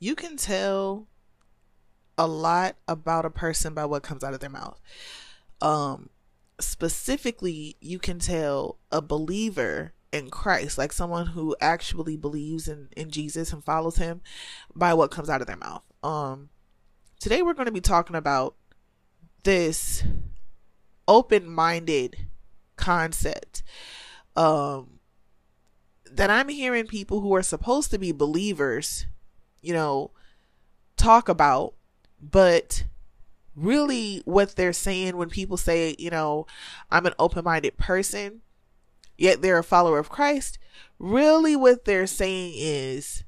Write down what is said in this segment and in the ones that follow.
you can tell a lot about a person by what comes out of their mouth. Um, specifically, you can tell a believer in Christ, like someone who actually believes in, in Jesus and follows him by what comes out of their mouth. Um, today we're going to be talking about this open minded concept um, that I'm hearing people who are supposed to be believers, you know, talk about, but really what they're saying when people say, you know, I'm an open minded person, yet they're a follower of Christ, really what they're saying is,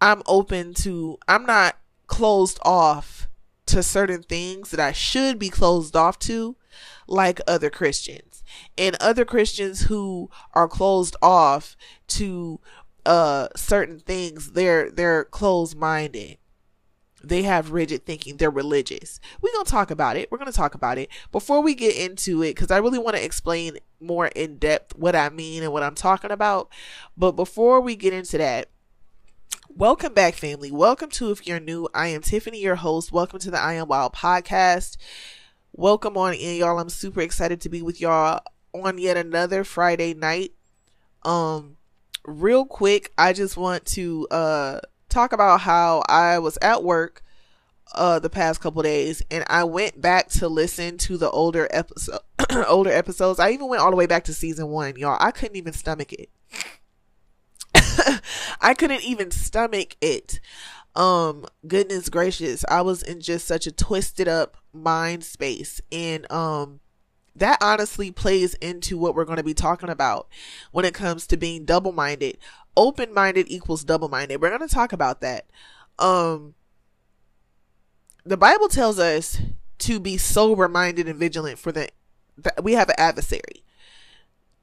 I'm open to, I'm not closed off to certain things that I should be closed off to, like other Christians. And other Christians who are closed off to uh certain things, they're they're closed minded. They have rigid thinking. They're religious. We're to talk about it. We're to talk about it. Before we get into it, because I really want to explain more in depth what I mean and what I'm talking about. But before we get into that, Welcome back, family. Welcome to If You're New. I am Tiffany, your host. Welcome to the I Am WIILD podcast. Welcome on in, y'all. I'm super excited to be with y'all on yet another Friday night. Um, real quick, I just want to uh talk about how I was at work uh the past couple days and I went back to listen to the older episode older episodes. I even went all the way back to season 1, y'all. I couldn't even stomach it. I couldn't even stomach it. Um, goodness gracious, I was in just such a twisted up mind space. And um that honestly plays into what we're going to be talking about when it comes to being double minded. Open minded equals double minded. We're going to talk about that. Um, the Bible tells us to be sober minded and vigilant for the, the, we have an adversary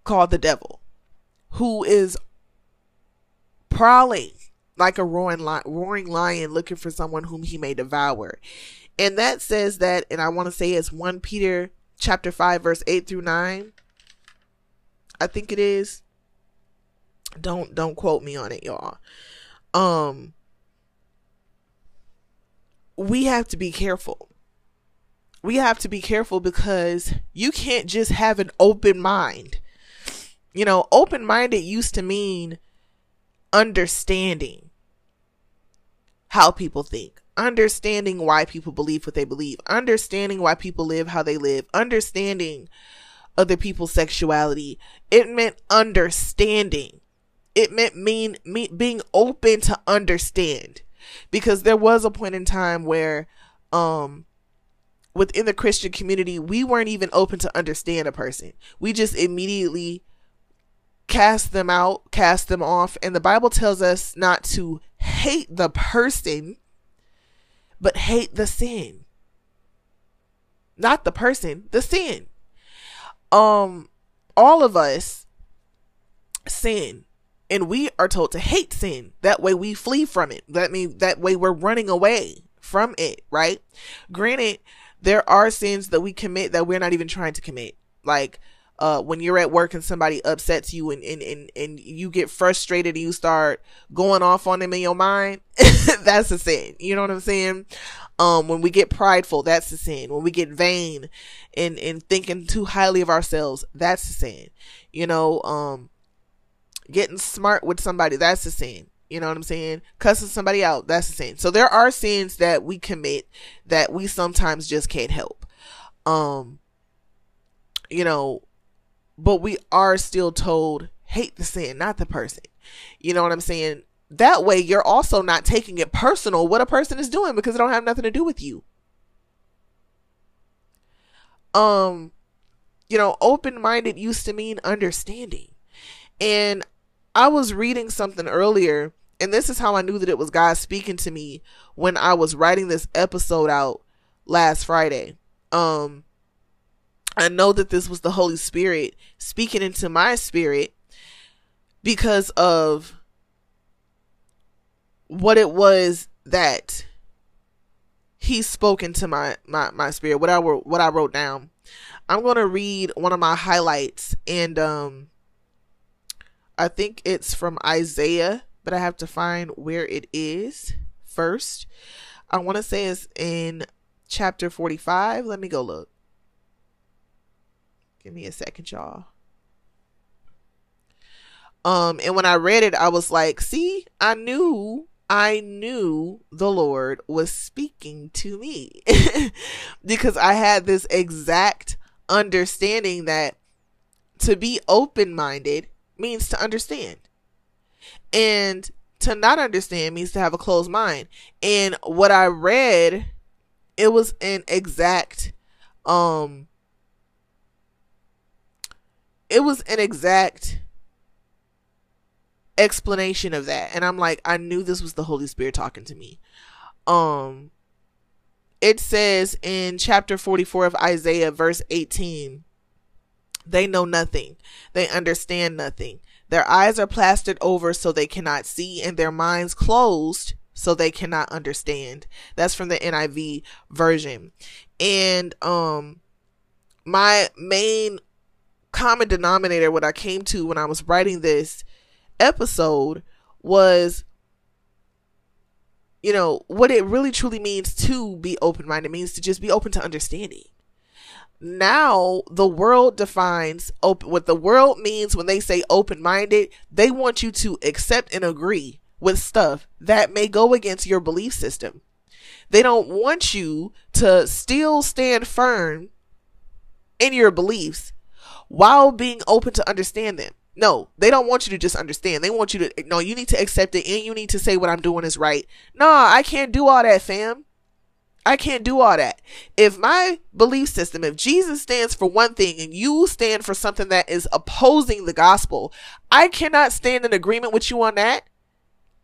called the devil who is prowling like a roaring, roaring lion looking for someone whom he may devour. And that says that, and I want to say it's 1 Peter chapter 5, verse 8 through 9. I think it is. Don't don't quote me on it, y'all. Um we have to be careful. We have to be careful because you can't just have an open mind. You know, open minded used to mean understanding how people think, understanding why people believe what they believe, understanding why people live how they live, understanding other people's sexuality. It meant understanding. It meant mean me, being open to understand. Because there was a point in time where um within the Christian community, we weren't even open to understand a person. We just immediately cast them out, cast them off. And the Bible tells us not to hate the person, but hate the sin. Not the person, the sin. Um, all of us sin and we are told to hate sin. That way we flee from it. That means that way we're running away from it, right? Granted, there are sins that we commit that we're not even trying to commit. Like uh, when you're at work and somebody upsets you and, and, and, and you get frustrated and you start going off on them in your mind, that's a sin. You know what I'm saying? Um, when we get prideful, that's a sin. When we get vain and, and thinking too highly of ourselves, that's a sin. You know, um, getting smart with somebody, that's a sin. You know what I'm saying? Cussing somebody out, that's a sin. So there are sins that we commit that we sometimes just can't help. Um, you know, but we are still told hate the sin, not the person. You know what I'm saying? That way, you're also not taking it personal what a person is doing because it don't have nothing to do with you. Um, you know, open minded used to mean understanding. And I was reading something earlier, and this is how I knew that it was God speaking to me when I was writing this episode out last Friday. Um, I know that this was the Holy Spirit speaking into my spirit because of what it was that he spoke into my my my spirit what I wrote what I wrote down. I'm going to read one of my highlights and um I think it's from Isaiah but I have to find where it is first. I want to say it's in chapter 45. Let me go look. Give me a second, y'all. Um, and when I read it, I was like, see, I knew, I knew the Lord was speaking to me because I had this exact understanding that to be open minded means to understand. And to not understand means to have a closed mind. And what I read, it was an exact um it was an exact explanation of that. And I'm like, I knew this was the Holy Spirit talking to me. Um it says in chapter 44 of Isaiah verse 18 they know nothing. They understand nothing. Their eyes are plastered over so they cannot see, and their minds closed so they cannot understand. That's from the NIV version. And um my main common denominator what I came to when I was writing this episode was you know what it really truly means to be open minded means to just be open to understanding. Now the world defines open what the world means when they say open minded they want you to accept and agree with stuff that may go against your belief system. They don't want you to still stand firm in your beliefs while being open to understand them no, they don't want you to just understand. They want you to no, you need to accept it and you need to say what I'm doing is right. No, I can't do all that, fam. I can't do all that. If my belief system, if Jesus stands for one thing and you stand for something that is opposing the gospel, I cannot stand in agreement with you on that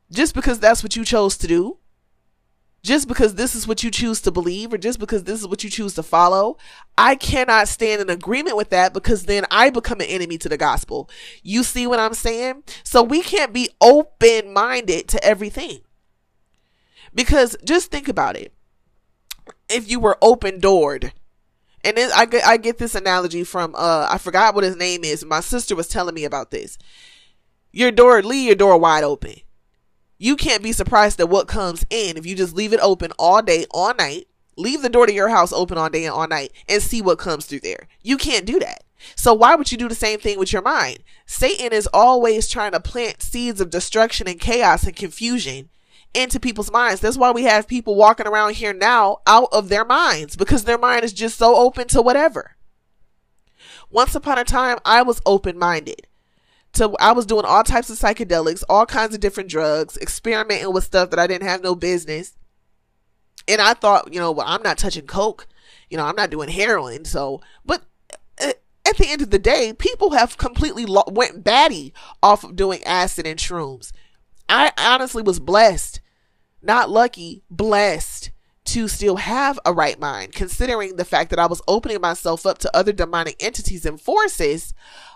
just because that's what you chose to do just because this is what you choose to believe or just because this is what you choose to follow, I cannot stand in agreement with that because then I become an enemy to the gospel. You see what I'm saying? So we can't be open minded to everything. Because just think about it. If you were open doored, and then I get, I get this analogy from, uh, I forgot what his name is. My sister was telling me about this. Your door, leave your door wide open you can't be surprised at what comes in if you just leave it open all day, all night. Leave the door to your house open all day and all night and see what comes through there. You can't do that. So why would you do the same thing with your mind? Satan is always trying to plant seeds of destruction and chaos and confusion into people's minds. That's why we have people walking around here now out of their minds because their mind is just so open to whatever. Once upon a time, I was open minded to I was doing all types of psychedelics, all kinds of different drugs, experimenting with stuff that I didn't have no business. And I thought, you know, well, I'm not touching coke. You know, I'm not doing heroin. So, but uh, at the end of the day, people have completely lo- went batty off of doing acid and shrooms. I honestly was blessed, not lucky, blessed to still have a right mind, considering the fact that I was opening myself up to other demonic entities and forces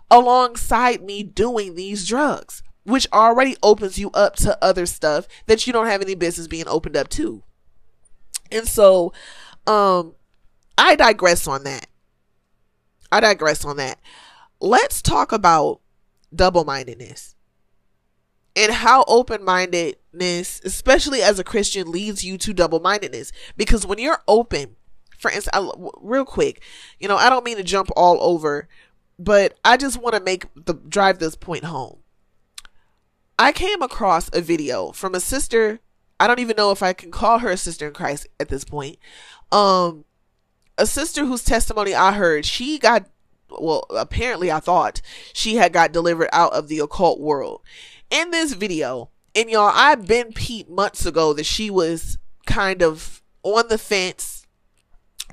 alongside me doing these drugs, which already opens you up to other stuff that you don't have any business being opened up to. And so, um, I digress on that. I digress on that. Let's talk about double mindedness and how open mindedness, especially as a Christian, leads you to double mindedness. Because when you're open, for instance, I, real quick, you know, I don't mean to jump all over but I just want to make the drive this point home. I came across a video from a sister. I don't even know if I can call her a sister in Christ at this point. Um, a sister whose testimony I heard, she got, well, apparently I thought she had got delivered out of the occult world. In this video, and y'all, I've been peeped months ago that she was kind of on the fence,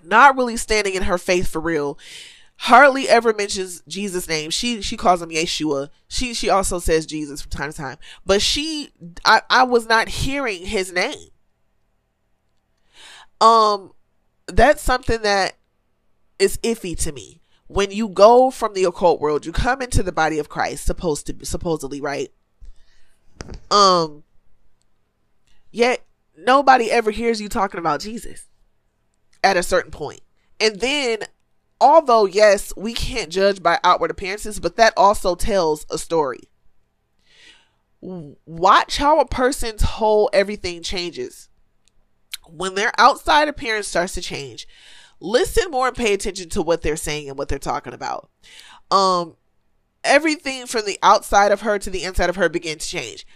not really standing in her faith for real hardly ever mentions Jesus' name. She she calls him Yeshua. She she also says Jesus from time to time. But she I, I was not hearing his name. Um that's something that is iffy to me. When you go from the occult world, you come into the body of Christ, supposed to supposedly, right? Um yet nobody ever hears you talking about Jesus at a certain point. And then although, yes, we can't judge by outward appearances, but that also tells a story. watch how a person's whole everything changes. When their outside appearance starts to change, listen more and pay attention to what they're saying and what they're talking about. Um, everything from the outside of her to the inside of her begin to change.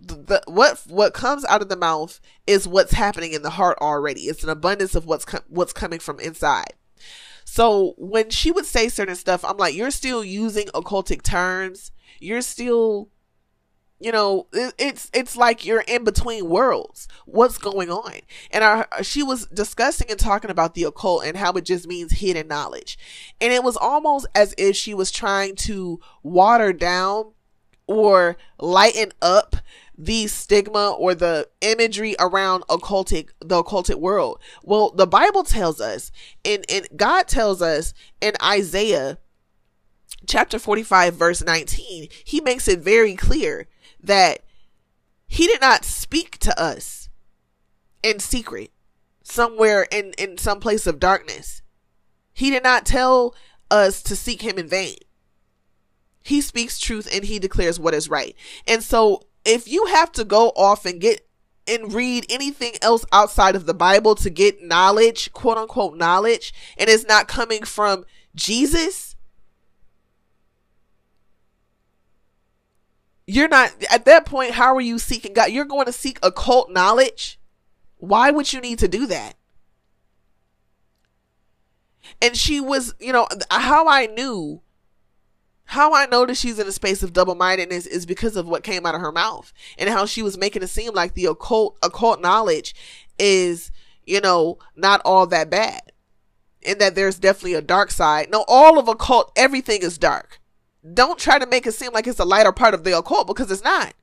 The, what what comes out of the mouth is what's happening in the heart already. It's an abundance of what's com- what's coming from inside. So when she would say certain stuff, I'm like, you're still using occultic terms. You're still you know it's it's like you're in between worlds. What's going on? And our, she was discussing and talking about the occult and how it just means hidden knowledge. And it was almost as if she was trying to water down or lighten up the stigma or the imagery around occultic the occultic world. Well the bible tells us and and god tells us in isaiah chapter 45 verse 19 he makes it very clear that he did not speak to us in secret somewhere in in some place of darkness. He did not tell us to seek him in vain. He speaks truth and he declares what is right. And so if you have to go off and get and read anything else outside of the bible to get knowledge quote unquote knowledge and it's not coming from jesus You're not at that point. How are you seeking God? You're going to seek occult knowledge. Why would you need to do that? And she was, you know, how I knew, how I know that she's in a space of double mindedness is because of what came out of her mouth and how she was making it seem like the occult, occult knowledge is, you know, not all that bad. And that there's definitely a dark side. No, all of occult, everything is dark. Don't try to make it seem like it's a lighter part of the occult because it's not.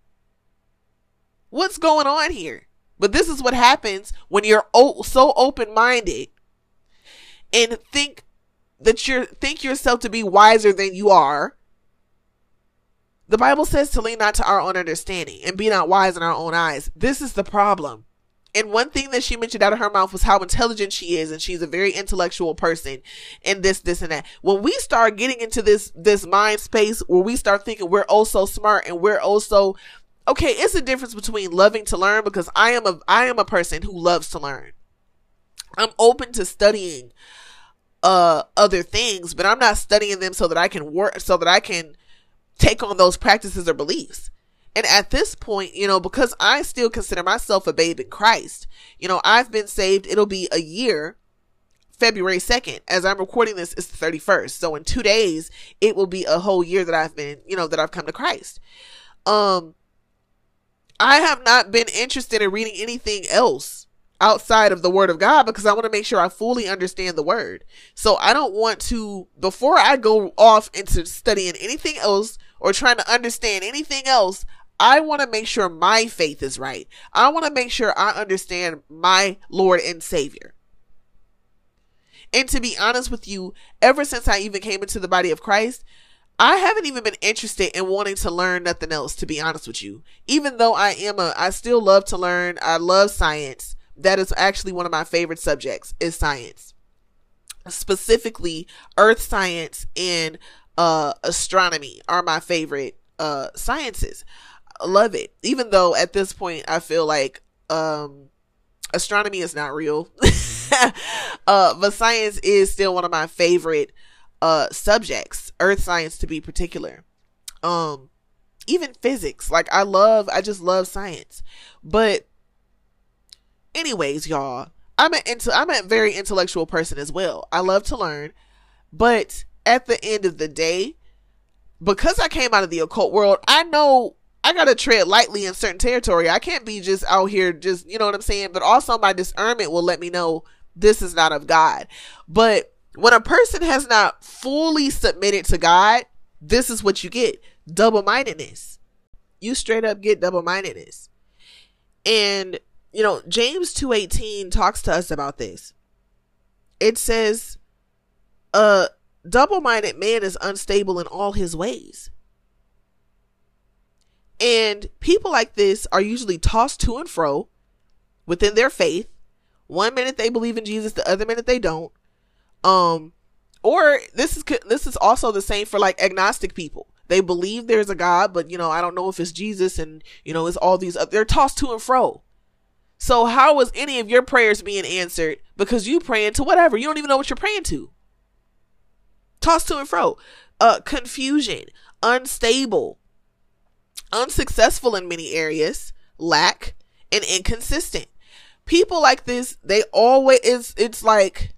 What's going on here? But this is what happens when you're so open minded and think that you think yourself to be wiser than you are. The Bible says to lean not to our own understanding and be not wise in our own eyes. This is the problem. And one thing that she mentioned out of her mouth was how intelligent she is, and she's a very intellectual person, and this, this, and that. When we start getting into this this mind space where we start thinking we're oh so smart and we're also okay, it's a difference between loving to learn because I am a I am a person who loves to learn. I'm open to studying uh other things, but I'm not studying them so that I can work so that I can take on those practices or beliefs. And at this point, you know, because I still consider myself a babe in Christ, you know, I've been saved. It'll be a year, February 2nd. As I'm recording this, it's the 31st. So in two days, it will be a whole year that I've been, you know, that I've come to Christ. Um, I have not been interested in reading anything else outside of the word of God because I want to make sure I fully understand the word. So I don't want to, before I go off into studying anything else or trying to understand anything else, I want to make sure my faith is right. I want to make sure I understand my Lord and Savior. And to be honest with you, ever since I even came into the body of Christ, I haven't even been interested in wanting to learn nothing else, to be honest with you. Even though I am a, I still love to learn. I love science. That is actually one of my favorite subjects is science. Specifically, earth science and uh, astronomy are my favorite uh, sciences love it. Even though at this point I feel like um astronomy is not real. uh but science is still one of my favorite uh subjects, earth science to be particular. Um even physics. Like I love I just love science. But anyways, y'all, I'm an into I'm a very intellectual person as well. I love to learn, but at the end of the day, because I came out of the occult world, I know I gotta tread lightly in certain territory. I can't be just out here just, you know what I'm saying? But also my discernment will let me know this is not of God. But when a person has not fully submitted to God, this is what you get. Double mindedness. You straight up get double mindedness. And, you know, James 2.18 talks to us about this. It says, a double minded man is unstable in all his ways. And people like this are usually tossed to and fro within their faith. One minute they believe in Jesus, the other minute they don't. Um, or this is this is also the same for like agnostic people. They believe there's a God, but you know, I don't know if it's Jesus and you know, it's all these they're tossed to and fro. So how was any of your prayers being answered because you praying to whatever? You don't even know what you're praying to. Tossed to and fro. Uh confusion, unstable, unsuccessful in many areas, lack, and inconsistent. People like this, they always it's it's like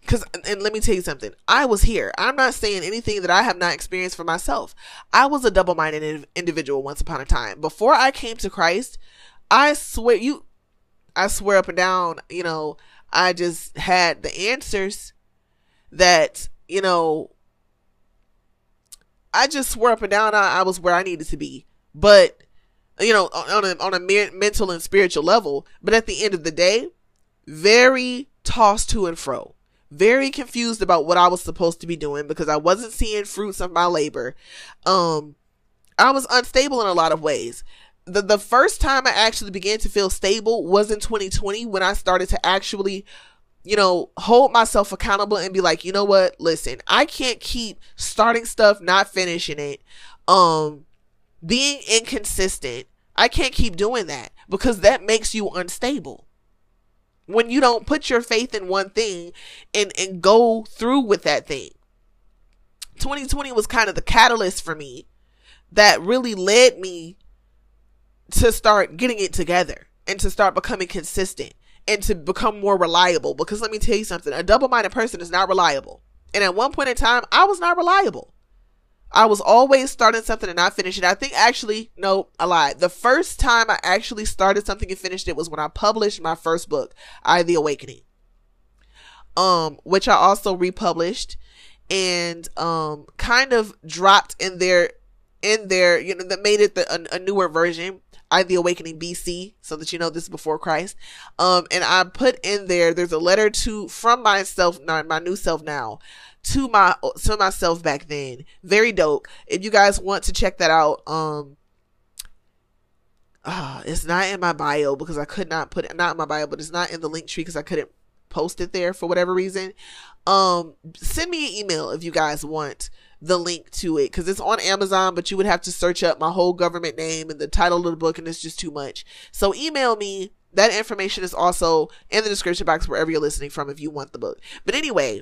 because and let me tell you something i was here i'm not saying anything that i have not experienced for myself i was a double-minded individual once upon a time before i came to christ i swear you i swear up and down you know i just had the answers that you know i just swear up and down i, I was where i needed to be but you know on a on a mental and spiritual level but at the end of the day very tossed to and fro very confused about what I was supposed to be doing because I wasn't seeing fruits of my labor. Um, I was unstable in a lot of ways. The, the first time I actually began to feel stable was in 2020 when I started to actually, you know, hold myself accountable and be like, you know what? Listen, I can't keep starting stuff, not finishing it, um, being inconsistent. I can't keep doing that because that makes you unstable when you don't put your faith in one thing and and go through with that thing 2020 was kind of the catalyst for me that really led me to start getting it together and to start becoming consistent and to become more reliable because let me tell you something a double-minded person is not reliable and at one point in time i was not reliable I was always starting something and not finishing. I think actually, no, I lied. The first time I actually started something and finished it was when I published my first book, I the Awakening. Um, which I also republished and um kind of dropped in there in there, you know, that made it the, a, a newer version. I the Awakening BC, so that you know this is before Christ. Um, and I put in there, there's a letter to from myself, not my new self now, to my to myself back then. Very dope. If you guys want to check that out, um uh, it's not in my bio because I could not put it not in my bio, but it's not in the Linktree because I couldn't post it there for whatever reason. Um send me an email if you guys want the link to it because it's on Amazon, but you would have to search up my whole government name and the title of the book, and it's just too much. So email me. That information is also in the description box wherever you're listening from if you want the book. But anyway,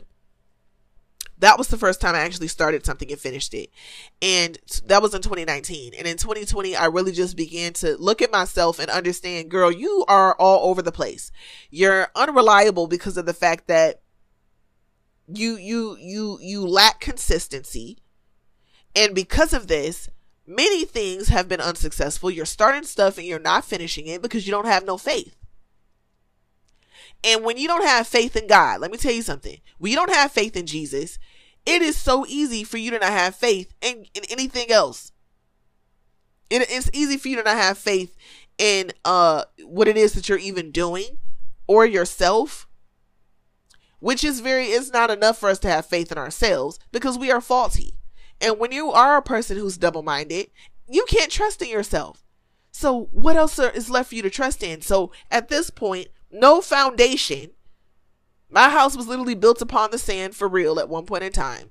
that was the first time I actually started something and finished it. And that was in 2019. And in 2020, I really just began to look at myself and understand, girl, you are all over the place. You're unreliable because of the fact that you, you, you, you lack consistency. And because of this, many things have been unsuccessful. You're starting stuff and you're not finishing it because you don't have no faith. And when you don't have faith in God, let me tell you something. When you don't have faith in Jesus, it is so easy for you to not have faith in, in anything else. It, it's easy for you to not have faith in uh what it is that you're even doing or yourself. Which is very it's not enough for us to have faith in ourselves because we are faulty. And when you are a person who's double-minded, you can't trust in yourself. So what else is left for you to trust in? So at this point, no foundation. My house was literally built upon the sand for real at one point in time.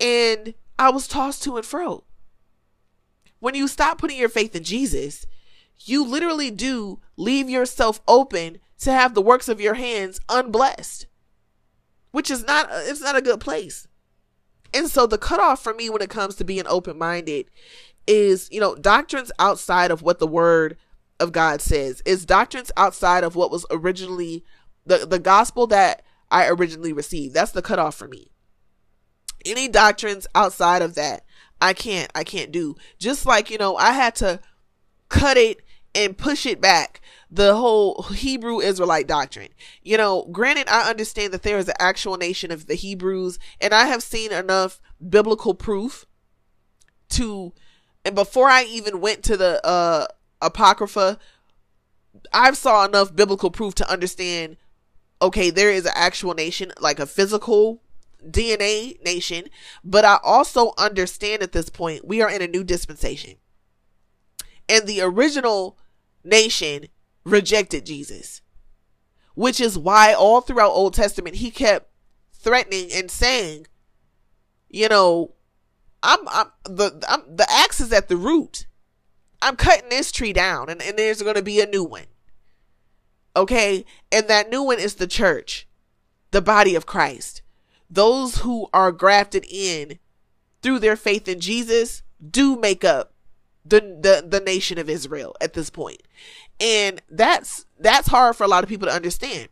And I was tossed to and fro. When you stop putting your faith in Jesus, you literally do leave yourself open to have the works of your hands unblessed, which is not it's not a good place. And so the cutoff for me when it comes to being open minded is, you know, doctrines outside of what the word of God says. Is doctrines outside of what was originally the, the gospel that I originally received. That's the cutoff for me. Any doctrines outside of that, I can't, I can't do. Just like, you know, I had to cut it and push it back. The whole Hebrew Israelite doctrine. You know, granted, I understand that there is an actual nation of the Hebrews, and I have seen enough biblical proof to, and before I even went to the, uh, Apocrypha, I've saw enough biblical proof to understand okay, there is an actual nation, like a physical DNA nation, but I also understand at this point we are in a new dispensation. And the original nation rejected Jesus, which is why all throughout Old Testament he kept threatening and saying, you know, I'm, I'm the I'm, the axe is at the root. I'm cutting this tree down, and, and there's going to be a new one. Okay, and that new one is the church, the body of Christ. Those who are grafted in through their faith in Jesus do make up the the, the nation of Israel at this point. And that's that's hard for a lot of people to understand.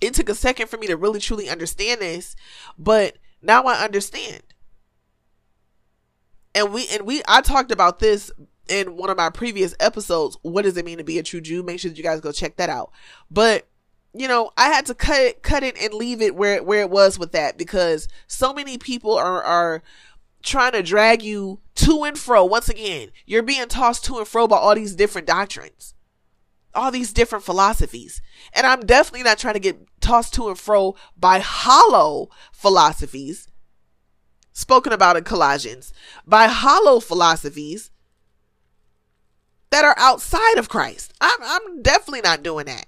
It took a second for me to really truly understand this, but now I understand. And we and we I talked about this in one of my previous episodes. What does it mean to be a true Jew? Make sure that you guys go check that out. But you know, I had to cut it, cut it and leave it where where it was with that because so many people are are trying to drag you to and fro. Once again, you're being tossed to and fro by all these different doctrines, all these different philosophies. And I'm definitely not trying to get tossed to and fro by hollow philosophies spoken about in Colossians, by hollow philosophies that are outside of Christ. I'm, I'm definitely not doing that.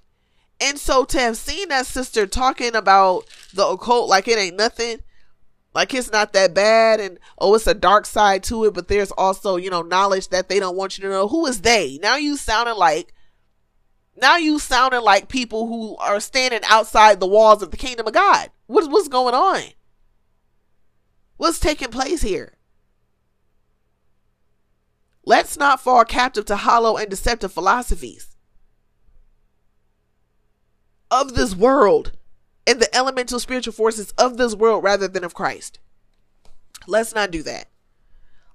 And so to have seen that sister talking about the occult like it ain't nothing, like it's not that bad, and oh, it's a dark side to it, but there's also, you know, knowledge that they don't want you to know. Who is they? Now you sounding like now you sounding like people who are standing outside the walls of the kingdom of God. What's what's going on? What's taking place here? Let's not fall captive to hollow and deceptive philosophies of this world and the elemental spiritual forces of this world rather than of Christ. Let's not do that.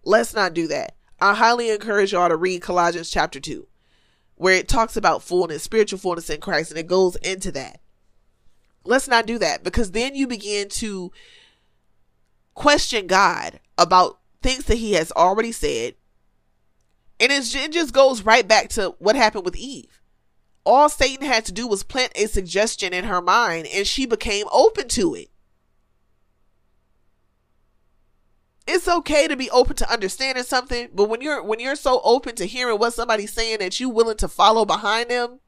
Let's not do that. I highly encourage y'all to read Colossians chapter 2, where it talks about fullness, spiritual fullness in Christ, and it goes into that. Let's not do that because then you begin to question God about things that he has already said. And it just goes right back to what happened with Eve all Satan had to do was plant a suggestion in her mind and she became open to it. It's okay to be open to understanding something, but when you're when you're so open to hearing what somebody's saying that you're willing to follow behind them,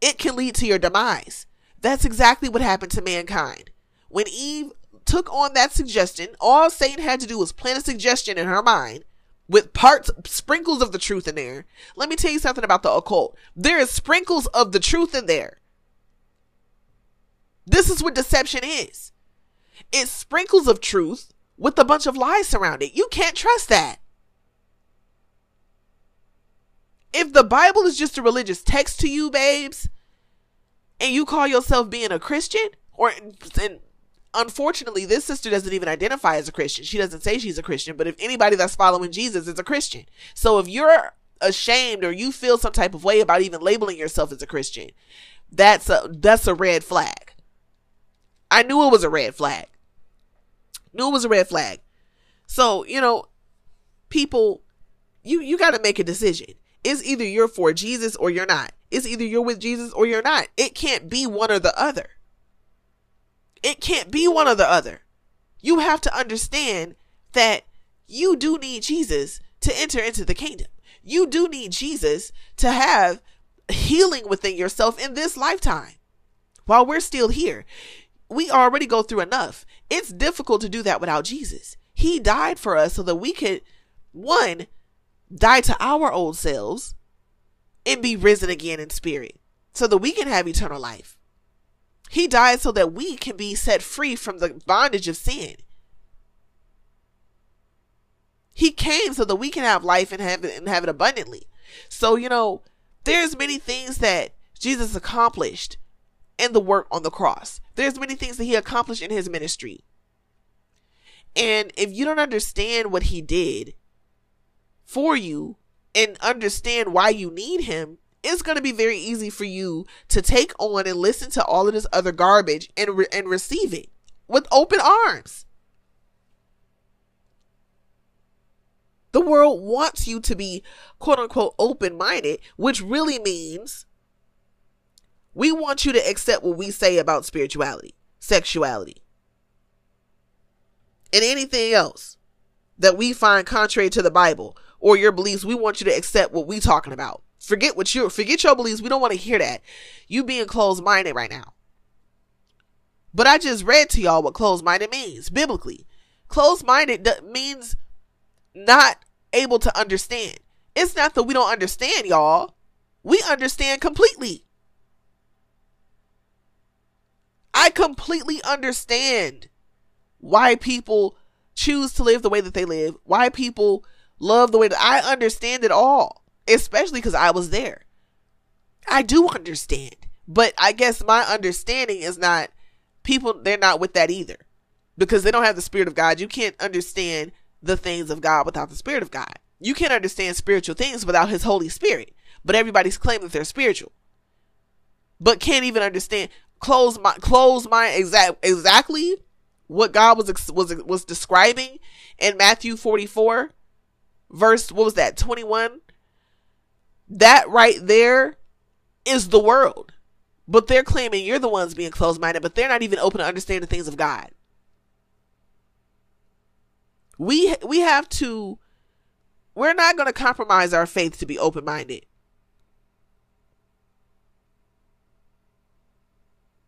it can lead to your demise. That's exactly what happened to mankind. When Eve took on that suggestion, all Satan had to do was plant a suggestion in her mind with parts sprinkles of the truth in there. Let me tell you something about the occult. There is sprinkles of the truth in there. This is what deception is. It's sprinkles of truth with a bunch of lies surrounding it. You can't trust that. If the Bible is just a religious text to you, babes, and you call yourself being a Christian, or and unfortunately, this sister doesn't even identify as a Christian. She doesn't say she's a Christian, but if anybody that's following Jesus is a Christian. So if you're ashamed or you feel some type of way about even labeling yourself as a Christian, that's a that's a red flag. I knew it was a red flag. Knew it was a red flag. So, you know, people you you got to make a decision. It's either you're for Jesus or you're not. It's either you're with Jesus or you're not. It can't be one or the other. It can't be one or the other. You have to understand that you do need Jesus to enter into the kingdom. You do need Jesus to have healing within yourself in this lifetime. While we're still here, we already go through enough. It's difficult to do that without Jesus. He died for us so that we could, one, die to our old selves and be risen again in spirit so that we can have eternal life. He died so that we can be set free from the bondage of sin. He came so that we can have life and have it and have it abundantly. So, you know, there's many things that Jesus accomplished in the work on the cross. There's many things that he accomplished in his ministry. And if you don't understand what he did for you and understand why you need him, it's going to be very easy for you to take on and listen to all of this other garbage and re- and receive it with open arms. The world wants you to be quote unquote open minded, which really means we want you to accept what we say about spirituality, sexuality, and anything else that we find contrary to the Bible or your beliefs. We want you to accept what we're talking about. Forget what you forget your beliefs. We don't want to hear that. You being closed minded right now. But I just read to y'all what closed minded means biblically. Closed minded means not able to understand. It's not that we don't understand, y'all. We understand completely. I completely understand why people choose to live the way that they live, why people love the way that I understand it all, especially because I was there. I do understand, but I guess my understanding is not people, they're not with that either because they don't have the Spirit of God. You can't understand the things of God without the Spirit of God. You can't understand spiritual things without His Holy Spirit, but everybody's claiming that they're spiritual, but can't even understand. Close my close my exact exactly what God was was was describing in Matthew 44 verse what was that 21 that right there is the world but they're claiming you're the ones being closed-minded but they're not even open to understand the things of God we we have to we're not going to compromise our faith to be open-minded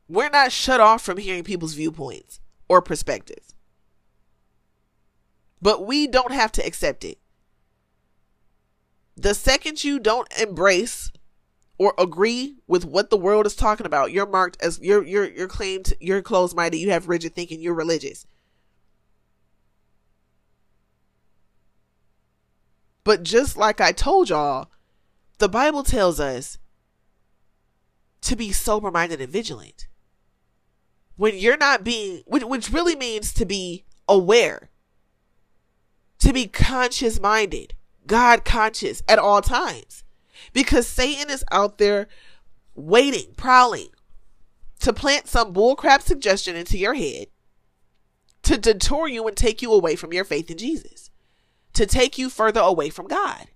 we're not shut off from hearing people's viewpoints or perspectives. But we don't have to accept it. The second you don't embrace or agree with what the world is talking about, you're marked as you're you're you're claimed you're closed minded, you have rigid thinking, you're religious. But just like I told y'all, the Bible tells us to be sober minded and vigilant when you're not being, which, really means to be aware, to be conscious minded, God conscious at all times. Because Satan is out there waiting, prowling to plant some bullcrap suggestion into your head to detour you and take you away from your faith in Jesus, to take you further away from God.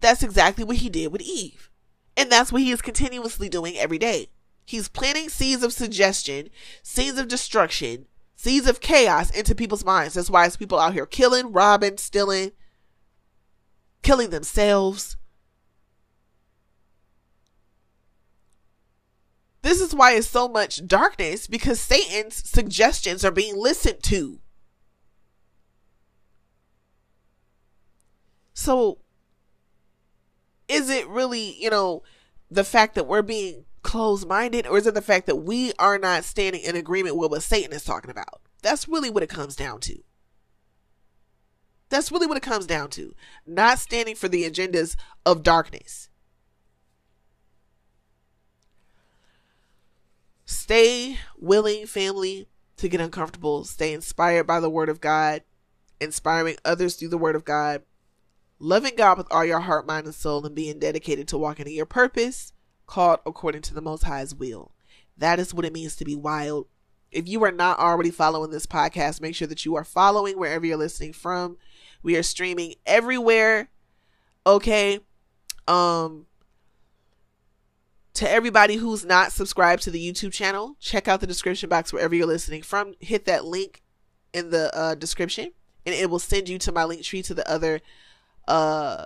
That's exactly what he did with Eve. And that's what he is continuously doing every day. He's planting seeds of suggestion, seeds of destruction, seeds of chaos into people's minds. That's why it's people out here killing, robbing, stealing, killing themselves. This is why it's so much darkness because Satan's suggestions are being listened to. So, is it really, you know, the fact that we're being closed minded, or is it the fact that we are not standing in agreement with what Satan is talking about? That's really what it comes down to. That's really what it comes down to. Not standing for the agendas of darkness. Stay willing, family, to get uncomfortable. Stay inspired by the Word of God, inspiring others through the Word of God, loving God with all your heart, mind, and soul, and being dedicated to walking in your purpose called according to the Most High's will. That is what it means to be WIILD. If you are not already following this podcast, make sure that you are following wherever you're listening from. We are streaming everywhere. Okay. Um to everybody who's not subscribed to the YouTube channel, check out the description box wherever you're listening from. Hit that link in the uh, description and it will send you to my Linktree to the other uh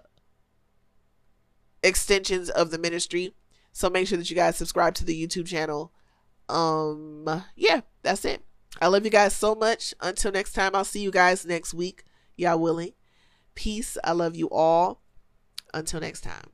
extensions of the ministry so make sure that you guys subscribe to the YouTube channel. Um, yeah, that's it. I love you guys so much. Until next time, I'll see you guys next week. Y'all willing. Peace. I love you all. Until next time.